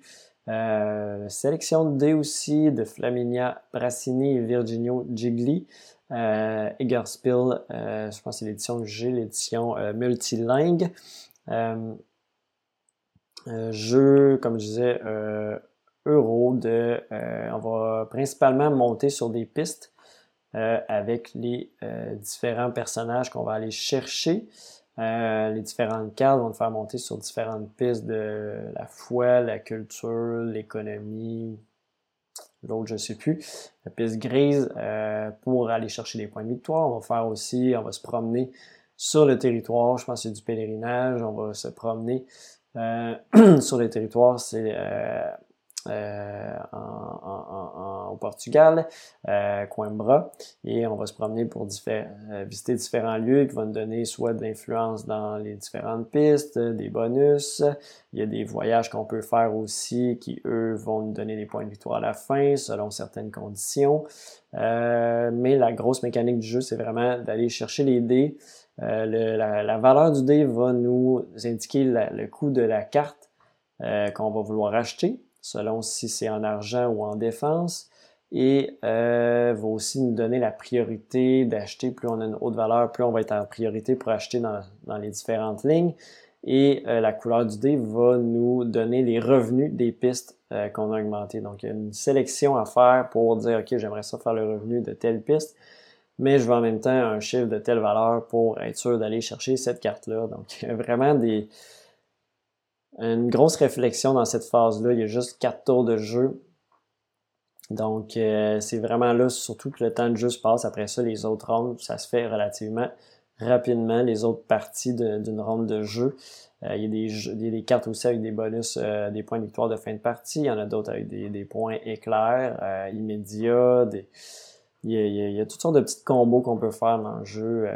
sélection de dés aussi de Flaminia Brassini et Virginio Gigli. Euh, Eggerspill, euh, je pense que c'est l'édition j'ai, l'édition euh, multilingue. jeu, comme je disais, euro de... on va principalement monter sur des pistes avec les différents personnages qu'on va aller chercher. les différentes cartes vont nous faire monter sur différentes pistes de la foi, la culture, l'économie, l'autre je sais plus, la piste grise euh, pour aller chercher des points de victoire. On va faire aussi, on va se promener sur le territoire, je pense que c'est du pèlerinage, on va se promener euh, sur le territoire, c'est euh, euh, au Portugal, euh, Coimbra, et on va se promener pour euh, visiter différents lieux qui vont nous donner soit de l'influence dans les différentes pistes, des bonus. Il y a des voyages qu'on peut faire aussi qui, eux, vont nous donner des points de victoire à la fin selon certaines conditions. mais la grosse mécanique du jeu, c'est vraiment d'aller chercher les dés. la, valeur du dé va nous indiquer le coût de la carte qu'on va vouloir acheter selon si c'est en argent ou en défense. Et euh, va aussi nous donner la priorité d'acheter. Plus on a une haute valeur, plus on va être en priorité pour acheter dans, dans les différentes lignes. Et euh, la couleur du dé va nous donner les revenus des pistes euh, qu'on a augmentées. Donc, il y a une sélection à faire pour dire, OK, j'aimerais ça faire le revenu de telle piste, mais je veux en même temps un chiffre de telle valeur pour être sûr d'aller chercher cette carte-là. Donc, il y a vraiment des, une grosse réflexion dans cette phase-là. Il y a juste quatre tours de jeu. Donc, euh, c'est vraiment là, surtout que le temps de jeu se passe. Après ça, les autres rondes, ça se fait relativement rapidement, les autres parties d'une ronde de jeu. Euh, il, y a des, il, y a des, cartes aussi avec des bonus, euh, des points de victoire de fin de partie. Il y en a d'autres avec des, des, points éclairs, immédiats. Des, il, y a, il, y a, toutes sortes de petits combos qu'on peut faire dans le jeu.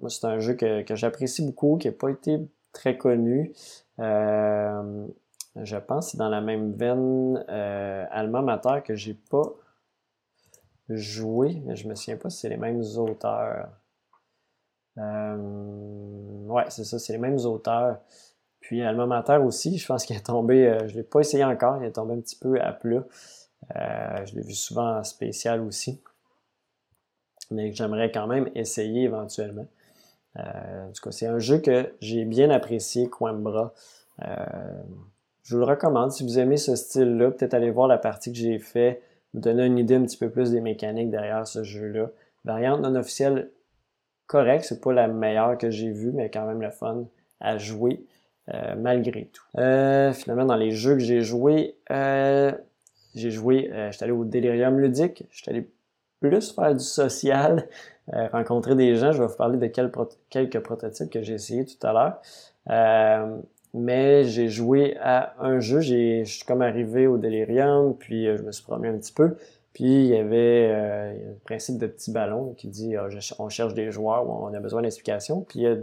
moi, c'est un jeu que, que j'apprécie beaucoup, qui n'a pas été très connu. je pense c'est dans la même veine euh, Alma Mater que j'ai pas joué, mais je me souviens pas si c'est les mêmes auteurs. ouais, c'est ça, c'est les mêmes auteurs. Puis Alma Mater aussi, je pense qu'il est tombé, euh, je l'ai pas essayé encore, il est tombé un petit peu à plat. Euh, je l'ai vu souvent en spécial aussi. Mais que j'aimerais quand même essayer éventuellement. Euh, c'est un jeu que j'ai bien apprécié, Coimbra. je vous le recommande. Si vous aimez ce style-là, peut-être aller voir la partie que j'ai fait, vous donner une idée un petit peu plus des mécaniques derrière ce jeu-là. Variante non officielle correcte, c'est pas la meilleure que j'ai vue, mais quand même le fun à jouer. Euh, malgré tout. Euh, finalement, dans les jeux que j'ai joués, euh, j'ai joué, j'étais allé au Delirium ludique, j'étais allé plus faire du social, rencontrer des gens. Je vais vous parler de quelques prototypes que j'ai essayé tout à l'heure. mais j'ai joué à un jeu, je suis comme arrivé au Delirium, puis je me suis promené un petit peu. Puis il y avait le principe de petit ballon qui dit ah, on cherche des joueurs on a besoin d'explications. Puis il y a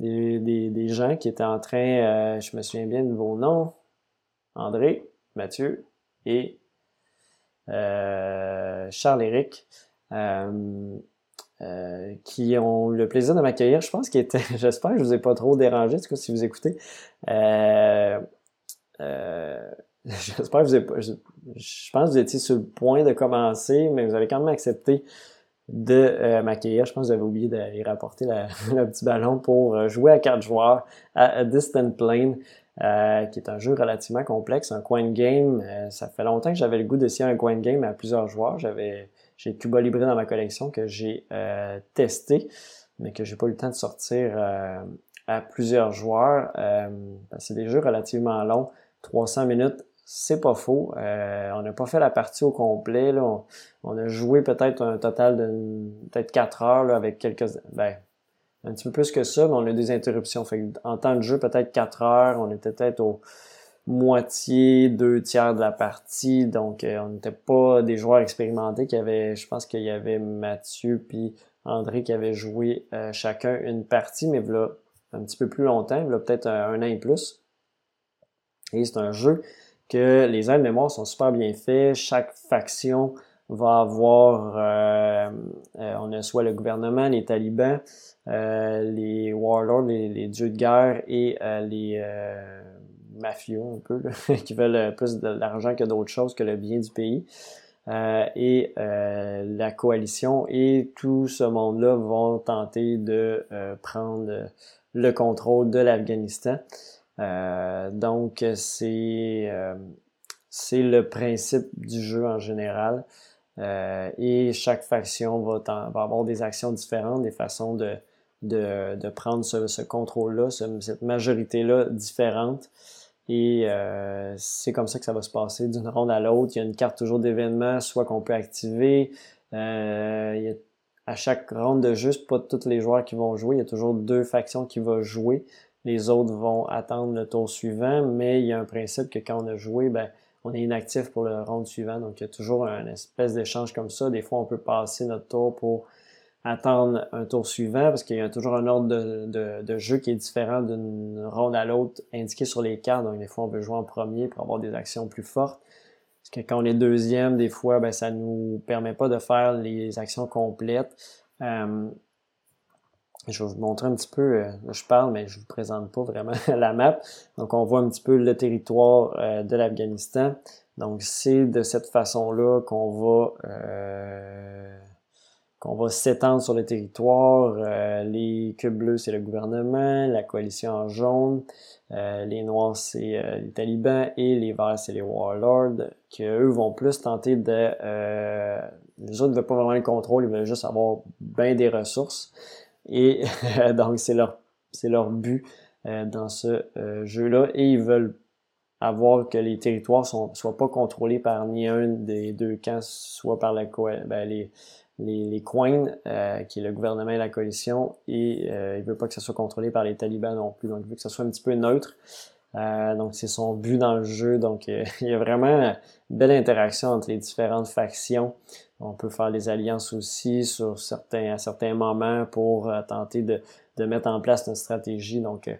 des, des, gens qui étaient en train, euh, je me souviens bien de vos noms, André, Mathieu et euh, Charles-Éric, euh, qui ont le plaisir de m'accueillir. Je pense qu'ils étaient, j'espère que je vous ai pas trop dérangé, tout cas si vous écoutez. j'espère que vous avez je, je pense que vous étiez sur le point de commencer, mais vous avez quand même accepté de euh, m'accueillir. Je pense que vous avez oublié d'aller rapporter le petit ballon pour euh, jouer à quatre joueurs à, Distant Plane, euh, qui est un jeu relativement complexe, un coin game. ça fait longtemps que j'avais le goût d'essayer un coin game à plusieurs joueurs. J'avais j'ai Cuba Libre dans ma collection que j'ai testé, mais que j'ai pas eu le temps de sortir à plusieurs joueurs. c'est des jeux relativement longs, 300 minutes c'est pas faux. Euh, on n'a pas fait la partie au complet. Là. On, a joué peut-être un total de peut-être 4 heures là, avec quelques. Ben, un petit peu plus que ça, mais on a des interruptions. Fait en temps de jeu, peut-être 4 heures. On était peut-être au moitié, deux tiers de la partie. Donc, euh, on n'était pas des joueurs expérimentés qui avaient. Je pense qu'il y avait Mathieu puis André qui avaient joué euh, chacun une partie, mais voilà un petit peu plus longtemps, voilà peut-être un, an et plus. Et c'est un jeu que les aides mémoire sont super bien faits. Chaque faction va avoir, euh, euh, on a soit le gouvernement, les talibans, euh, les warlords, les, dieux de guerre et les mafieux un peu, qui veulent plus de l'argent que d'autres choses que le bien du pays. et la coalition et tout ce monde-là vont tenter de prendre le contrôle de l'Afghanistan. Euh, donc, c'est euh, c'est le principe du jeu en général. Euh, et chaque faction va, avoir des actions différentes, des façons de, de, de prendre ce contrôle-là, cette majorité-là différente. Et euh, c'est comme ça que ça va se passer d'une ronde à l'autre. Il y a une carte toujours d'événements, soit qu'on peut activer. Euh, il y a, à chaque ronde de jeu, pas tous les joueurs qui vont jouer. Il y a toujours deux factions qui vont jouer. Les autres vont attendre le tour suivant, mais il y a un principe que quand on a joué, ben, on est inactif pour le round suivant. Donc, il y a toujours un espèce d'échange comme ça. Des fois, on peut passer notre tour pour attendre un tour suivant parce qu'il y a toujours un ordre de, jeu qui est différent d'une ronde à l'autre indiqué sur les cartes. Donc, des fois, on veut jouer en premier pour avoir des actions plus fortes. Parce que quand on est deuxième, des fois, ben, ça nous permet pas de faire les actions complètes. Euh, je vais vous montrer un petit peu, euh, je parle, mais je vous présente pas vraiment la map. Donc, on voit un petit peu le territoire euh, de l'Afghanistan. Donc, c'est de cette façon-là qu'on va euh, qu'on va s'étendre sur le territoire. les cubes bleus, c'est le gouvernement, la coalition en jaune, les noirs, c'est les talibans, et les verts, c'est les warlords, qui eux vont plus tenter de... les autres ne veulent pas vraiment le contrôle, ils veulent juste avoir bien des ressources. Et donc, c'est leur, c'est leur but euh, dans ce euh, jeu-là. Et ils veulent avoir que les territoires ne soient pas contrôlés par ni un des deux camps, soit par la ben, les, les coins, euh, qui est le gouvernement et la coalition, et euh, il veut pas que ça soit contrôlé par les talibans non plus. Donc, il veut que ça soit un petit peu neutre. donc, c'est son but dans le jeu. Donc, il y a vraiment une belle interaction entre les différentes factions. On peut faire des alliances aussi sur certains, à certains moments pour euh, tenter de, de, mettre en place une stratégie. Donc, euh,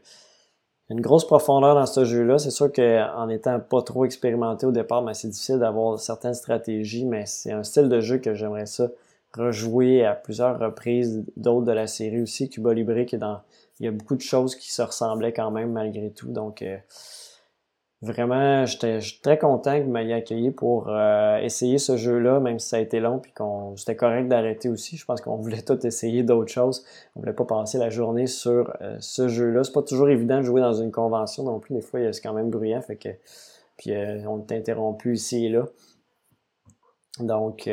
une grosse profondeur dans ce jeu-là. C'est sûr qu'en étant pas trop expérimenté au départ, ben, c'est difficile d'avoir certaines stratégies, mais c'est un style de jeu que j'aimerais ça rejouer à plusieurs reprises. D'autres de la série aussi, Cuba Libre, qui est dans, il y a beaucoup de choses qui se ressemblaient quand même malgré tout. Donc, euh, Vraiment, j'étais très content que vous m'ayez accueilli pour euh, essayer ce jeu-là, même si ça a été long, puis qu'on c'était correct d'arrêter aussi. Je pense qu'on voulait tout essayer d'autres choses. On voulait pas passer la journée sur euh, ce jeu-là. C'est pas toujours évident de jouer dans une convention non plus. Des fois, c'est quand même bruyant, fait que puis euh, on est interrompu ici et là. Donc,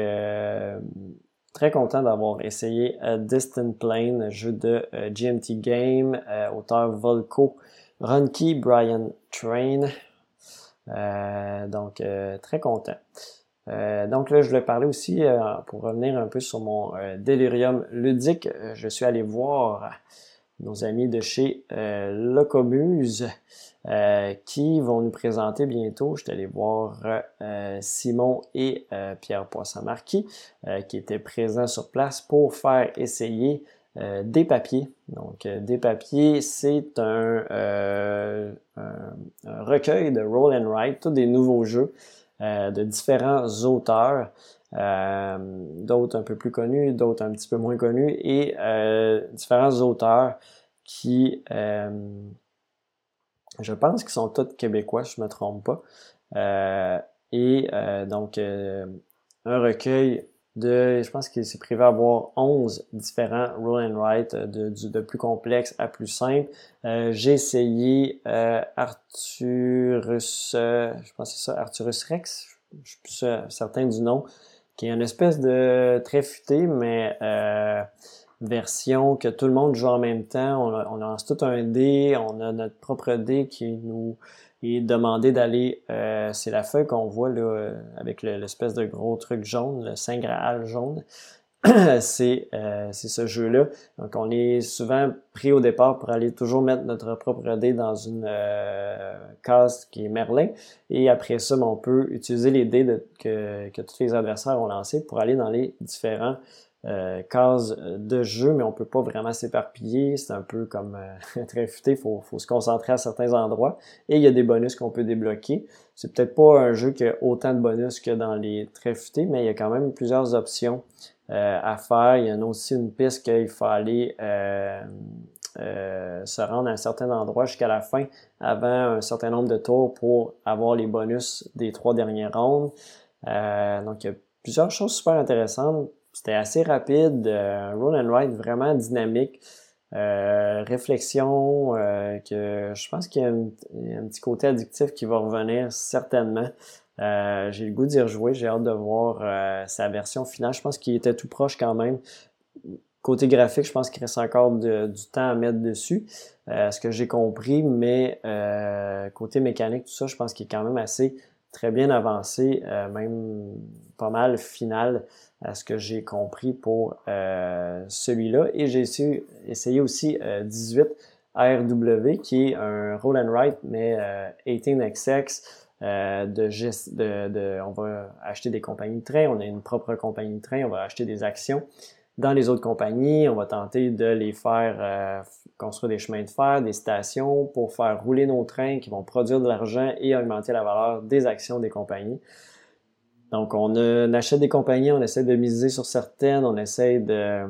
très content d'avoir essayé Distant Plane, jeu de GMT Game, auteur Volko, Runky Brian Train. Euh, donc, euh, très content. Euh, donc là, je voulais parler aussi, pour revenir un peu sur mon délirium ludique, je suis allé voir nos amis de chez Locomuse qui vont nous présenter bientôt. Je suis allé voir Simon et Pierre Poisson-Marquis qui étaient présents sur place pour faire essayer euh, des papiers. Donc, euh, des papiers, c'est euh, un, recueil de roll and write, tous des nouveaux jeux de différents auteurs, d'autres un peu plus connus, d'autres un petit peu moins connus, et différents auteurs qui, je pense qu'ils sont tous québécois, je ne me trompe pas. et donc, un recueil de, je pense qu'il s'est prévu avoir 11 différents roll and write euh, de, plus complexe à plus simple. Euh, j'ai essayé euh, Arthurus, euh, je pense que c'est ça, Arthurus Rex, je suis plus certain du nom, qui est une espèce de très futé, mais version que tout le monde joue en même temps. On, lance tout un dé, on a notre propre dé qui nous et demander d'aller, euh, c'est la feuille qu'on voit là, euh, avec l'espèce de gros truc jaune, le Saint Graal jaune. c'est euh, ce jeu-là. Donc, on est souvent pris au départ pour aller toujours mettre notre propre dé dans une euh, case qui est Merlin. Et après ça, ben, on peut utiliser les dés que, que tous les adversaires ont lancés pour aller dans les différents euh, case de jeu, mais on peut pas vraiment s'éparpiller. C'est un peu comme euh, très futé, faut, faut, se concentrer à certains endroits. Et il y a des bonus qu'on peut débloquer. C'est peut-être pas un jeu qui a autant de bonus que dans les très futés, mais il y a quand même plusieurs options euh, à faire. Il y a aussi une piste qu'il faut aller euh, euh, se rendre à un certain endroit jusqu'à la fin avant un certain nombre de tours pour avoir les bonus des trois dernières rondes. donc il y a plusieurs choses super intéressantes c'était assez rapide, euh, roll and write vraiment dynamique. Euh, réflexion, euh, que je pense qu'il y, a un petit côté addictif qui va revenir certainement. J'ai le goût d'y rejouer, j'ai hâte de voir sa version finale. Je pense qu'il était tout proche quand même. Côté graphique, je pense qu'il reste encore du temps à mettre dessus, ce que j'ai compris, mais côté mécanique, tout ça, je pense qu'il est quand même assez très bien avancé, même pas mal final à ce que j'ai compris pour euh, celui-là. Et j'ai essayé, essayé aussi 18 euh, RW, qui est un roll and write, mais 18XX. Euh, de, de, de, on va acheter des compagnies de train, on a une propre compagnie de train, on va acheter des actions dans les autres compagnies, on va tenter de les faire construire des chemins de fer, des stations pour faire rouler nos trains qui vont produire de l'argent et augmenter la valeur des actions des compagnies. Donc, on, achète des compagnies, on essaie de miser sur certaines, on essaie de,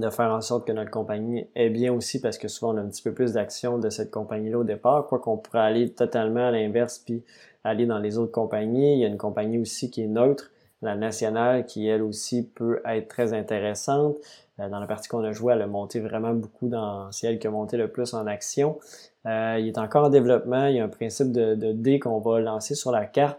de faire en sorte que notre compagnie est bien aussi parce que souvent on a un petit peu plus d'action de cette compagnie-là au départ, quoi qu'on pourrait aller totalement à l'inverse puis aller dans les autres compagnies. Il y a une compagnie aussi qui est neutre, la nationale, qui elle aussi peut être très intéressante. Euh, dans la partie qu'on a jouée, elle a monté vraiment beaucoup dans, c'est elle qui a monté le plus en action. Euh, il est encore en développement, il y a un principe de, dé qu'on va lancer sur la carte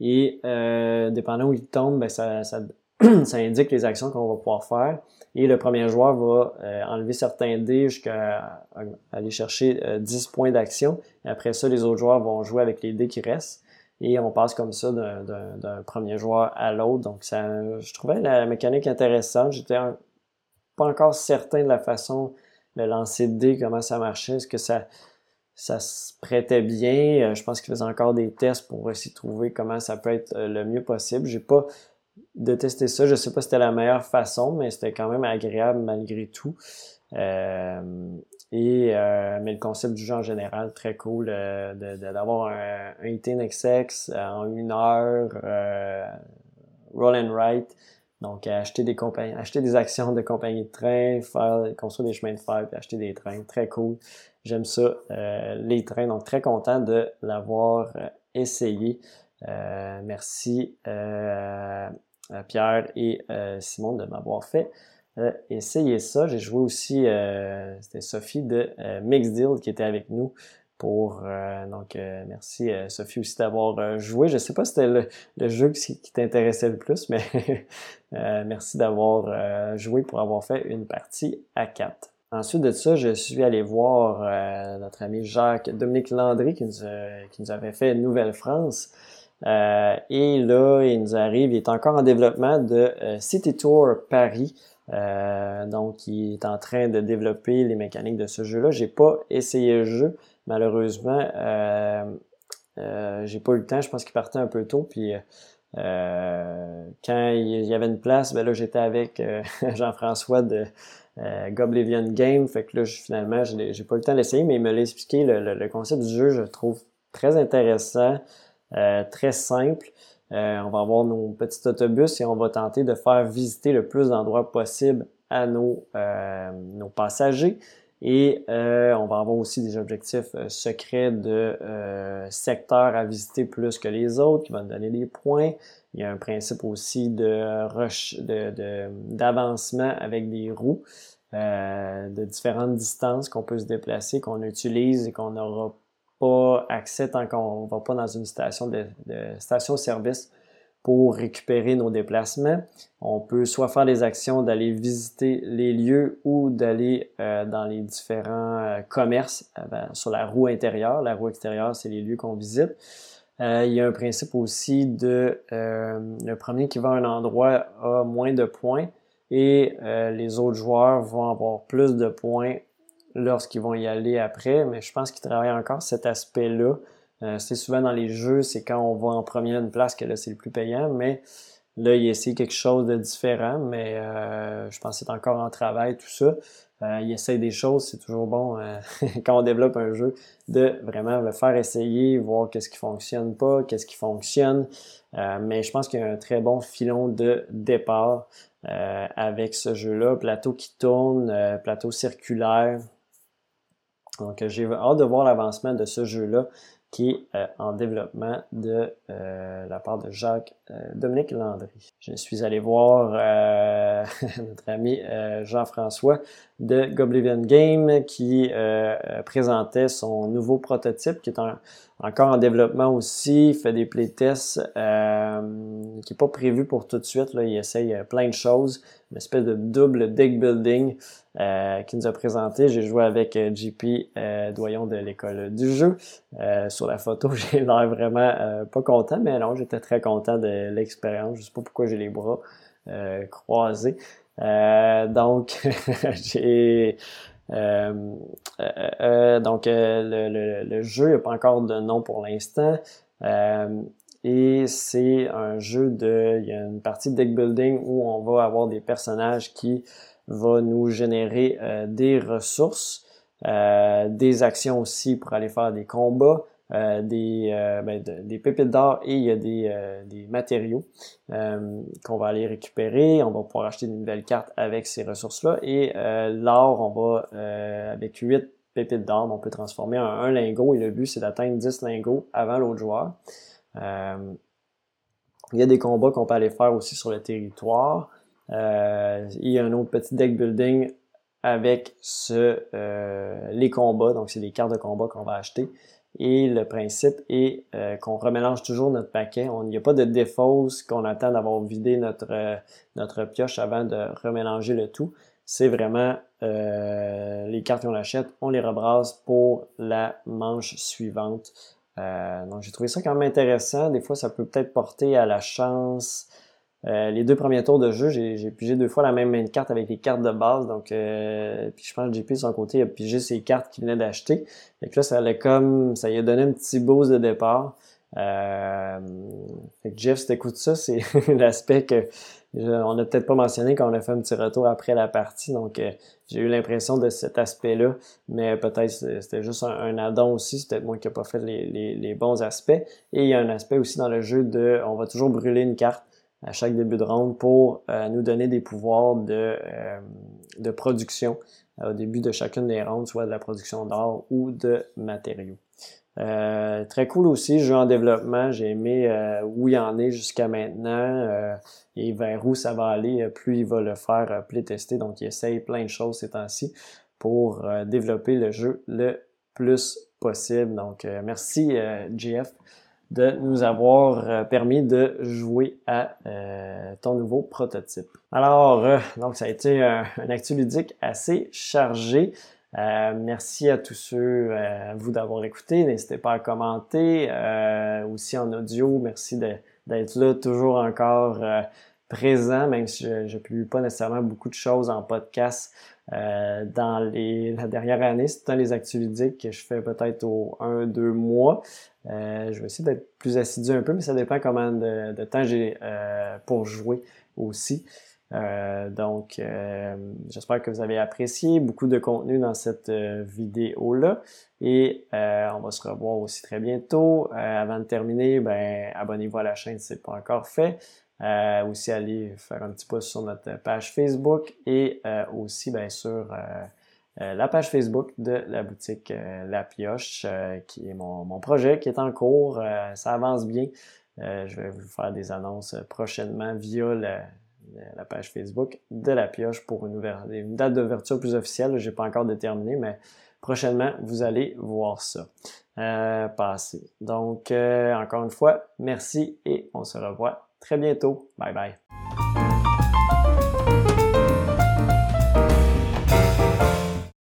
et euh, dépendant où il tombe, ben ça, ça, ça, indique les actions qu'on va pouvoir faire. Et le premier joueur va euh, enlever certains dés jusqu'à aller chercher 10 euh, points d'action. Et après ça, les autres joueurs vont jouer avec les dés qui restent. Et on passe comme ça d'un premier joueur à l'autre. Donc ça, je trouvais la mécanique intéressante. J'étais pas encore certain de la façon de lancer de dés, comment ça marchait. Est-ce que ça ça se prêtait bien? Euh, je pense qu'il faisait encore des tests pour essayer de trouver comment ça peut être euh, le mieux possible. J'ai pas de tester ça. Je sais pas si c'était la meilleure façon, mais c'était quand même agréable malgré tout. Euh, Et, mais le concept du jeu en général, très cool d'avoir un, un 18XX en une heure, roll and write. Donc, acheter des compagnies, acheter des actions de compagnies de train, faire, construire des chemins de fer, puis acheter des trains. Très cool. J'aime ça, euh, les trains. Donc, très content de l'avoir euh, essayé. Euh, merci Pierre et Simon de m'avoir fait essayer ça. J'ai joué aussi, c'était Sophie de Mixed Deal qui était avec nous pour donc merci Sophie aussi d'avoir joué. Je sais pas si c'était le, jeu qui, qui t'intéressait le plus, mais merci d'avoir joué pour avoir fait une partie à 4. Ensuite de ça, je suis allé voir euh, notre ami Jacques Dominique Landry qui nous, qui nous avait fait Nouvelle-France. Euh, et là, il nous arrive, il est encore en développement de euh, City Tour Paris. donc, il est en train de développer les mécaniques de ce jeu-là. J'ai pas essayé le jeu, malheureusement. j'ai pas eu le temps. Je pense qu'il partait un peu tôt. Puis quand il y avait une place, ben là, j'étais avec Jean-François de euh, Goblivion Game. Fait que là, finalement, j'ai pas eu le temps d'essayer, mais il me l'a expliqué. Le, concept du jeu, je le trouve très intéressant, euh, très simple. Euh, on va avoir nos petits autobus et on va tenter de faire visiter le plus d'endroits possible à nos, nos passagers. Et on va avoir aussi des objectifs secrets de secteurs à visiter plus que les autres qui vont nous donner des points. Il y a un principe aussi de rush, d'avancement avec des roues euh, de différentes distances qu'on peut se déplacer, qu'on utilise et qu'on n'aura pas accès tant qu'on ne va pas dans une station de, station-service pour récupérer nos déplacements. On peut soit faire des actions d'aller visiter les lieux ou d'aller euh, dans les différents euh, commerces sur la roue intérieure. La roue extérieure, c'est les lieux qu'on visite. Euh, il y a un principe aussi de le premier qui va à un endroit a moins de points et les autres joueurs vont avoir plus de points lorsqu'ils vont y aller après. Mais je pense qu'ils travaillent encore cet aspect-là. c'est souvent dans les jeux, c'est quand on va en premier une place que là c'est le plus payant, mais là il essaie quelque chose de différent, mais je pense que c'est encore en travail tout ça. Euh, il essaye des choses, c'est toujours bon euh, quand on développe un jeu de vraiment le faire essayer, voir qu'est-ce qui fonctionne pas, qu'est-ce qui fonctionne. Euh, mais je pense qu'il y a un très bon filon de départ avec ce jeu-là. Plateau qui tourne, plateau circulaire. Donc j'ai hâte de voir l'avancement de ce jeu-là qui est euh, en développement de euh, la part de Jacques euh, Dominique Landry. Je suis allé voir notre ami Jean-François de Goblivion Game qui présentait son nouveau prototype qui est encore en développement aussi, il fait des playtests qui n'est pas prévu pour tout de suite. Là. Il essaye plein de choses, une espèce de double deck building euh, qui nous a présenté. J'ai joué avec euh, JP euh, Doyon de l'école du jeu. sur la photo, j'ai l'air vraiment pas content, mais non, j'étais très content de l'expérience. Je sais pas pourquoi j'ai les bras croisés. Donc, j'ai donc le, le, jeu n'a pas encore de nom pour l'instant. et c'est un jeu de. Il y a une partie de deck building où on va avoir des personnages qui va nous générer euh, des ressources, euh, des actions aussi pour aller faire des combats, euh, des, ben, des pépites d'or et il y a des, des matériaux qu'on va aller récupérer. On va pouvoir acheter une nouvelle carte avec ces ressources-là. Et l'or, on va, avec 8 pépites d'or, on peut transformer en un lingot et le but, c'est d'atteindre 10 lingots avant l'autre joueur. il y a des combats qu'on peut aller faire aussi sur le territoire. Euh, il y a un autre petit deck building avec ce, euh, les combats. Donc, c'est des cartes de combat qu'on va acheter. Et le principe est euh, qu'on remélange toujours notre paquet. Il n'y a pas de défausse qu'on attend d'avoir vidé notre, notre pioche avant de remélanger le tout. C'est vraiment les cartes qu'on achète, on les rebrasse pour la manche suivante. donc j'ai trouvé ça quand même intéressant. Des fois, ça peut peut-être porter à la chance euh, les deux premiers tours de jeu, j'ai pigé deux fois la même main de carte avec les cartes de base. Donc, euh, puis je pense que JP de son côté a pigé ses cartes qu'il venait d'acheter. Et que là, ça allait comme, ça lui a donné un petit boost de départ. Euh, fait que Jeff, si t'écoutes ça, c'est l'aspect que on n'a peut-être pas mentionné qu'on a fait un petit retour après la partie, donc euh, j'ai eu l'impression de cet aspect-là, mais peut-être c'était juste un, addon aussi, c'est peut-être moi qui n'ai pas fait les, bons aspects. Et il y a un aspect aussi dans le jeu de, on va toujours brûler une carte à chaque début de ronde pour euh, nous donner des pouvoirs de, euh, de production au début de chacune des rondes, soit de la production d'or ou de matériaux. Euh, très cool aussi, jeu en développement. J'ai aimé euh, où il en est jusqu'à maintenant euh, et vers où ça va aller. Plus il va le faire playtester. Donc, il essaye plein de choses ces temps-ci pour développer le jeu le plus possible. Donc, merci JF de nous avoir permis de jouer à ton nouveau prototype. Alors, donc ça a été un, un actu ludique assez chargé. Euh, merci à tous ceux, euh, à vous d'avoir écouté. N'hésitez pas à commenter. Euh, aussi en audio, merci d'être là toujours encore présent, même si je ne publie pas nécessairement beaucoup de choses en podcast dans les, la dernière année. C'est dans les activités que je fais peut-être au 1-2 mois. je vais essayer d'être plus assidu un peu, mais ça dépend comment de, de temps j'ai pour jouer aussi. Euh, donc, euh, j'espère que vous avez apprécié beaucoup de contenu dans cette euh, vidéo-là. Et on va se revoir aussi très bientôt. avant de terminer, ben, abonnez-vous à la chaîne si ce n'est pas encore fait. Aussi, allez faire un petit pouce sur notre page Facebook et aussi, bien sûr, la page Facebook de la boutique La Pioche, qui est mon, mon, projet qui est en cours. ça avance bien. je vais vous faire des annonces prochainement via le la page Facebook de la pioche pour une, une date d'ouverture plus officielle. Je n'ai pas encore déterminé, mais prochainement, vous allez voir ça euh, passer. Donc, euh, encore une fois, merci et on se revoit très bientôt. Bye bye.